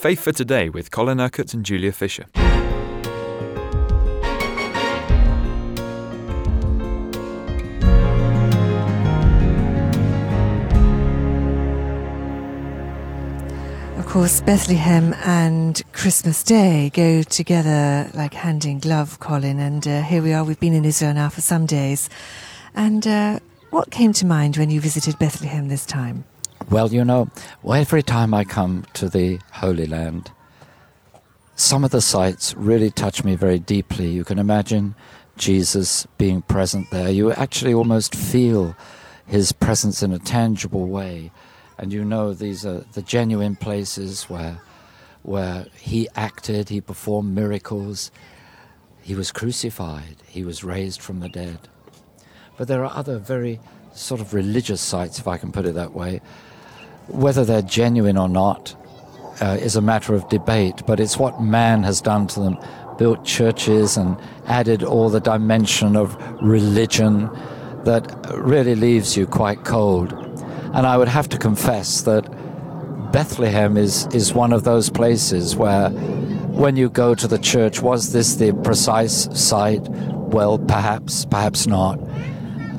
Faith for Today with Colin Urquhart and Julia Fisher. Of course, Bethlehem and Christmas Day go together like hand in glove, Colin. And uh, here we are, we've been in Israel now for some days. And uh, what came to mind when you visited Bethlehem this time? Well, you know, every time I come to the Holy Land, some of the sites really touch me very deeply. You can imagine Jesus being present there. You actually almost feel his presence in a tangible way. And you know these are the genuine places where, where he acted, he performed miracles, he was crucified, he was raised from the dead. But there are other very sort of religious sites, if I can put it that way. Whether they're genuine or not uh, is a matter of debate, but it's what man has done to them built churches and added all the dimension of religion that really leaves you quite cold. And I would have to confess that Bethlehem is, is one of those places where when you go to the church, was this the precise site? Well, perhaps, perhaps not.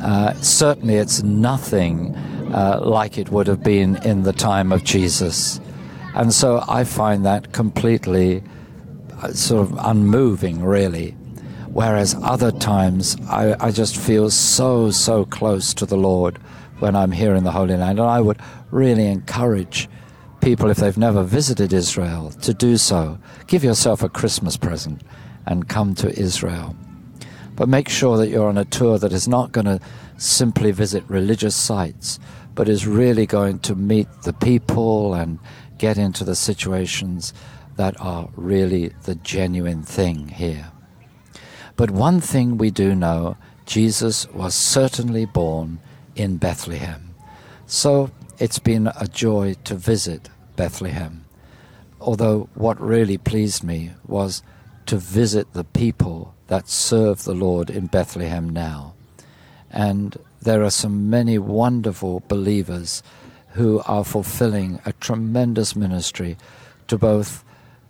Uh, certainly, it's nothing uh, like it would have been in the time of Jesus. And so I find that completely uh, sort of unmoving, really. Whereas other times, I, I just feel so, so close to the Lord when I'm here in the Holy Land. And I would really encourage people, if they've never visited Israel, to do so. Give yourself a Christmas present and come to Israel. But make sure that you're on a tour that is not going to simply visit religious sites, but is really going to meet the people and get into the situations that are really the genuine thing here. But one thing we do know Jesus was certainly born in Bethlehem. So it's been a joy to visit Bethlehem. Although what really pleased me was to visit the people that serve the Lord in Bethlehem now. And there are so many wonderful believers who are fulfilling a tremendous ministry to both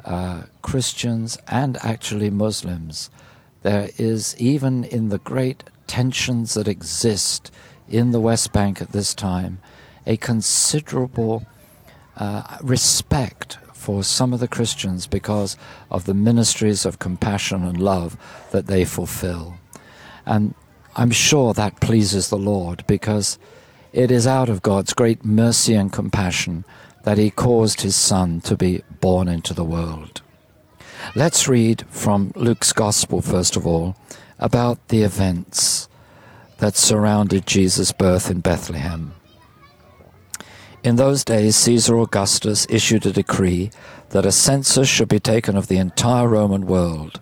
uh, Christians and actually Muslims. There is, even in the great tensions that exist in the West Bank at this time, a considerable uh, respect for some of the Christians because of the ministries of compassion and love that they fulfill. And I'm sure that pleases the Lord because it is out of God's great mercy and compassion that He caused His Son to be born into the world. Let's read from Luke's Gospel, first of all, about the events that surrounded Jesus' birth in Bethlehem. In those days, Caesar Augustus issued a decree that a census should be taken of the entire Roman world.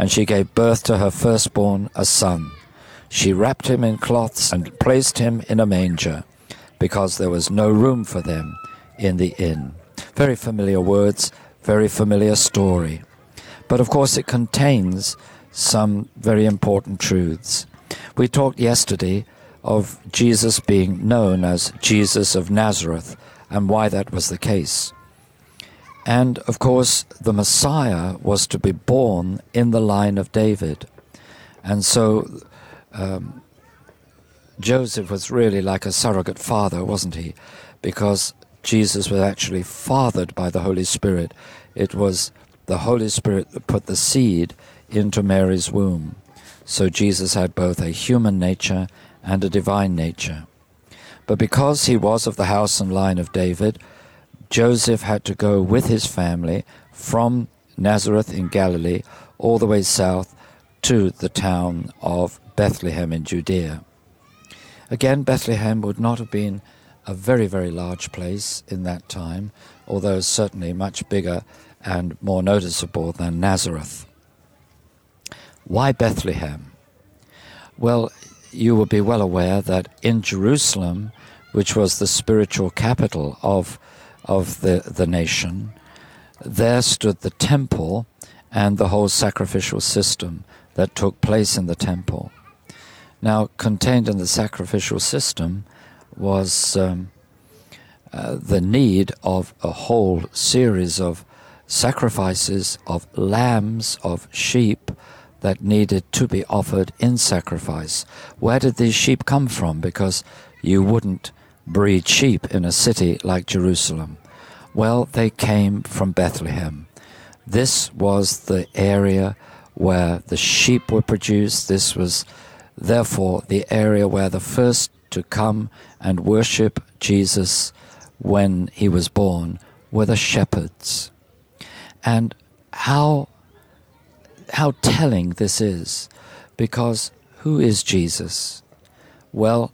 and she gave birth to her firstborn, a son. She wrapped him in cloths and placed him in a manger, because there was no room for them in the inn. Very familiar words, very familiar story. But of course, it contains some very important truths. We talked yesterday of Jesus being known as Jesus of Nazareth and why that was the case. And of course, the Messiah was to be born in the line of David. And so um, Joseph was really like a surrogate father, wasn't he? Because Jesus was actually fathered by the Holy Spirit. It was the Holy Spirit that put the seed into Mary's womb. So Jesus had both a human nature and a divine nature. But because he was of the house and line of David, Joseph had to go with his family from Nazareth in Galilee all the way south to the town of Bethlehem in Judea. Again, Bethlehem would not have been a very, very large place in that time, although certainly much bigger and more noticeable than Nazareth. Why Bethlehem? Well, you will be well aware that in Jerusalem, which was the spiritual capital of, of the, the nation, there stood the temple and the whole sacrificial system that took place in the temple. Now, contained in the sacrificial system was um, uh, the need of a whole series of sacrifices of lambs, of sheep that needed to be offered in sacrifice. Where did these sheep come from? Because you wouldn't breed sheep in a city like Jerusalem. Well, they came from Bethlehem. This was the area where the sheep were produced. This was therefore the area where the first to come and worship Jesus when he was born were the shepherds. And how how telling this is because who is Jesus? Well,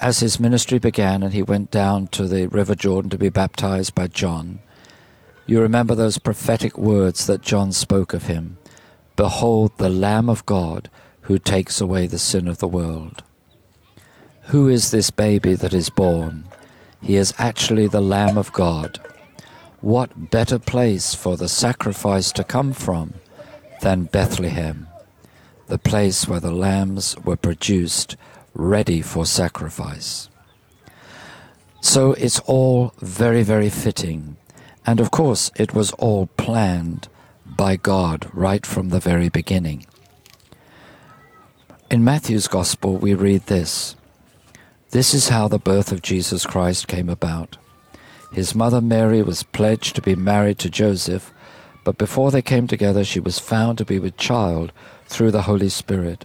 as his ministry began and he went down to the River Jordan to be baptized by John, you remember those prophetic words that John spoke of him Behold, the Lamb of God who takes away the sin of the world. Who is this baby that is born? He is actually the Lamb of God. What better place for the sacrifice to come from than Bethlehem, the place where the lambs were produced ready for sacrifice? So it's all very, very fitting. And of course, it was all planned by God right from the very beginning. In Matthew's Gospel, we read this This is how the birth of Jesus Christ came about. His mother Mary was pledged to be married to Joseph, but before they came together, she was found to be with child through the Holy Spirit.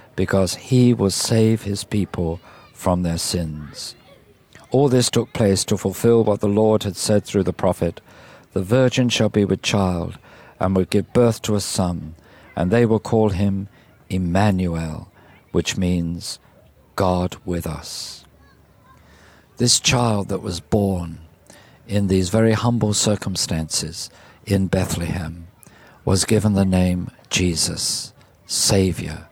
because he will save his people from their sins. All this took place to fulfill what the Lord had said through the prophet The virgin shall be with child, and will give birth to a son, and they will call him Emmanuel, which means God with us. This child that was born in these very humble circumstances in Bethlehem was given the name Jesus, Savior,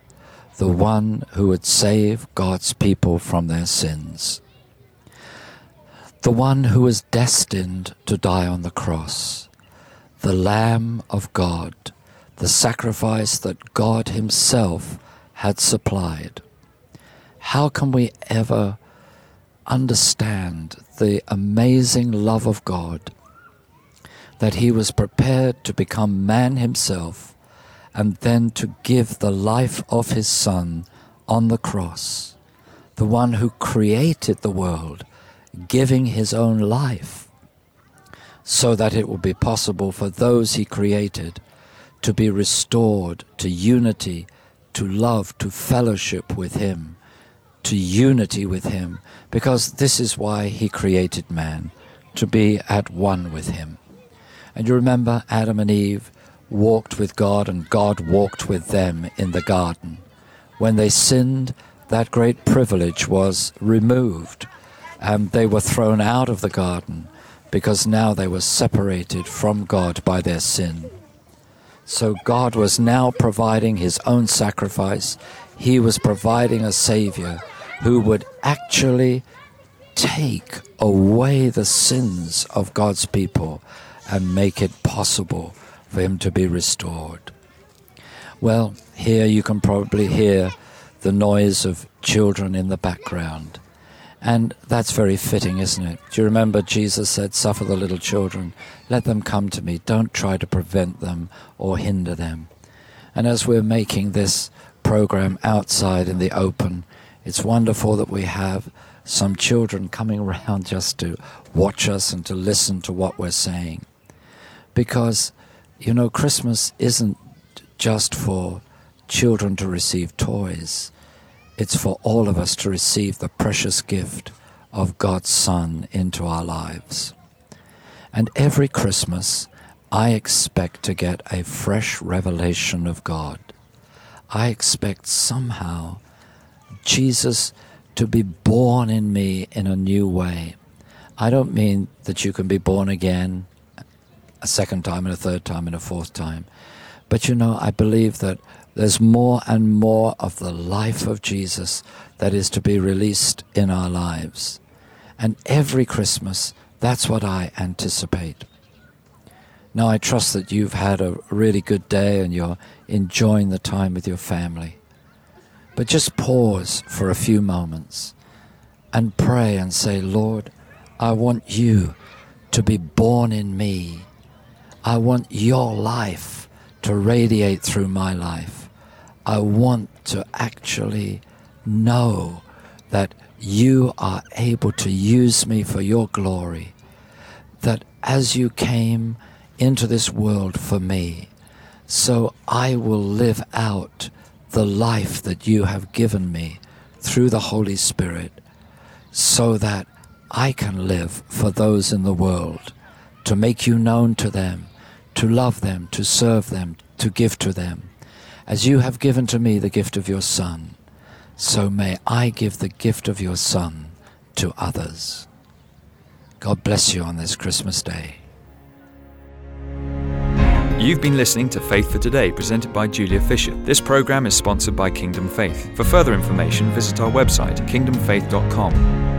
the one who would save God's people from their sins, the one who was destined to die on the cross, the Lamb of God, the sacrifice that God Himself had supplied. How can we ever understand the amazing love of God, that he was prepared to become man himself and then to give the life of his Son on the cross, the one who created the world, giving his own life, so that it would be possible for those he created to be restored to unity, to love, to fellowship with him to unity with Him, because this is why He created man, to be at one with Him. And you remember Adam and Eve walked with God, and God walked with them in the garden. When they sinned, that great privilege was removed, and they were thrown out of the garden because now they were separated from God by their sin. So God was now providing his own sacrifice. He was providing a Savior who would actually take away the sins of God's people and make it possible for him to be restored. Well, here you can probably hear the noise of children in the background. And that's very fitting, isn't it? Do you remember Jesus said, Suffer the little children, let them come to me, don't try to prevent them or hinder them. And as we're making this program outside in the open, it's wonderful that we have some children coming around just to watch us and to listen to what we're saying. Because, you know, Christmas isn't just for children to receive toys, it's for all of us to receive the precious gift of God's Son into our lives. And every Christmas, I expect to get a fresh revelation of God. I expect somehow Jesus to be born in me in a new way. I don't mean that you can be born again a second time and a third time and a fourth time. But you know, I believe that there's more and more of the life of Jesus that is to be released in our lives. And every Christmas, that's what I anticipate. Now, I trust that you've had a really good day and you're enjoying the time with your family. But just pause for a few moments and pray and say, Lord, I want you to be born in me. I want your life to radiate through my life. I want to actually know that you are able to use me for your glory. That as you came into this world for me, so I will live out the life that you have given me through the Holy Spirit so that I can live for those in the world, to make you known to them, to love them, to serve them, to give to them. As you have given to me the gift of your Son, so may I give the gift of your Son to others. God bless you on this Christmas day. You've been listening to Faith for Today, presented by Julia Fisher. This program is sponsored by Kingdom Faith. For further information, visit our website, kingdomfaith.com.